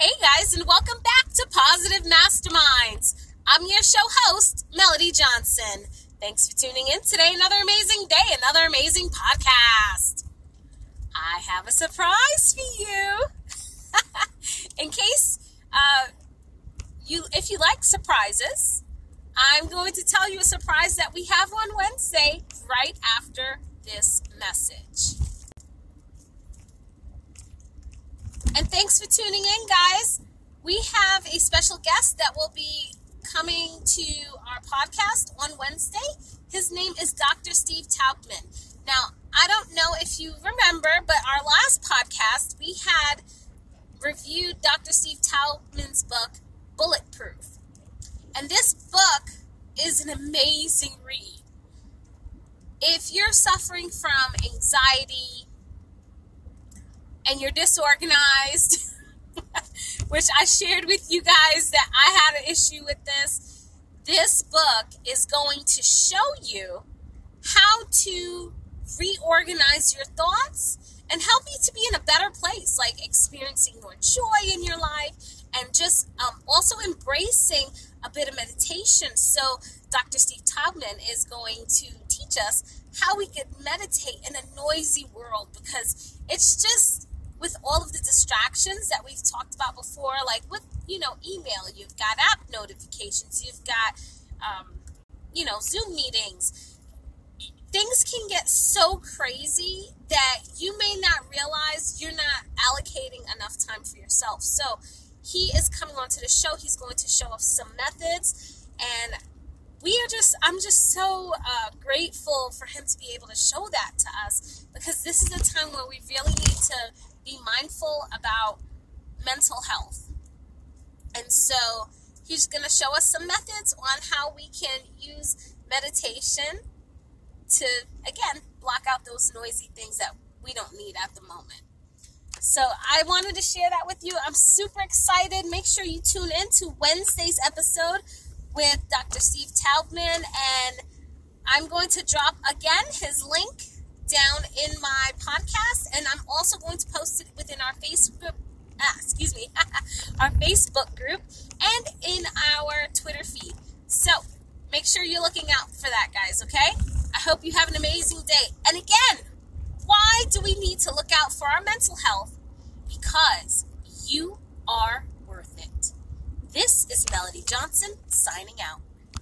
Hey guys, and welcome back to Positive Masterminds. I'm your show host, Melody Johnson. Thanks for tuning in today. Another amazing day, another amazing podcast. I have a surprise for you. In case uh, you, if you like surprises, I'm going to tell you a surprise that we have on Wednesday right after this message. And thanks for tuning in, guys. We have a special guest that will be coming to our podcast on Wednesday. His name is Dr. Steve Taubman. Now, I don't know if you remember, but our last podcast, we had reviewed Dr. Steve Taubman's book, Bulletproof. And this book is an amazing read. If you're suffering from anxiety and you're disorganized, which I shared with you guys that I had an issue with this. This book is going to show you how to reorganize your thoughts and help you to be in a better place, like experiencing more joy in your life and just um, also embracing a bit of meditation. So, Dr. Steve Taubman is going to teach us how we could meditate in a noisy world because it's just with all of the distractions that we've talked about before, like with, you know, email, you've got app notifications, you've got, um, you know, Zoom meetings. Things can get so crazy that you may not realize you're not allocating enough time for yourself. So, he is coming onto the show. He's going to show us some methods and we are just i'm just so uh, grateful for him to be able to show that to us because this is a time where we really need to be mindful about mental health. And so he's going to show us some methods on how we can use meditation to, again, block out those noisy things that we don't need at the moment. So I wanted to share that with you. I'm super excited. Make sure you tune in to Wednesday's episode with Dr. Steve Taubman. And I'm going to drop again his link down in my podcast, and I'm also going to post it within our Facebook, ah, excuse me, our Facebook group and in our Twitter feed. So make sure you're looking out for that, guys. Okay? I hope you have an amazing day. And again, why do we need to look out for our mental health? Because you are worth it. This is Melody Johnson signing out.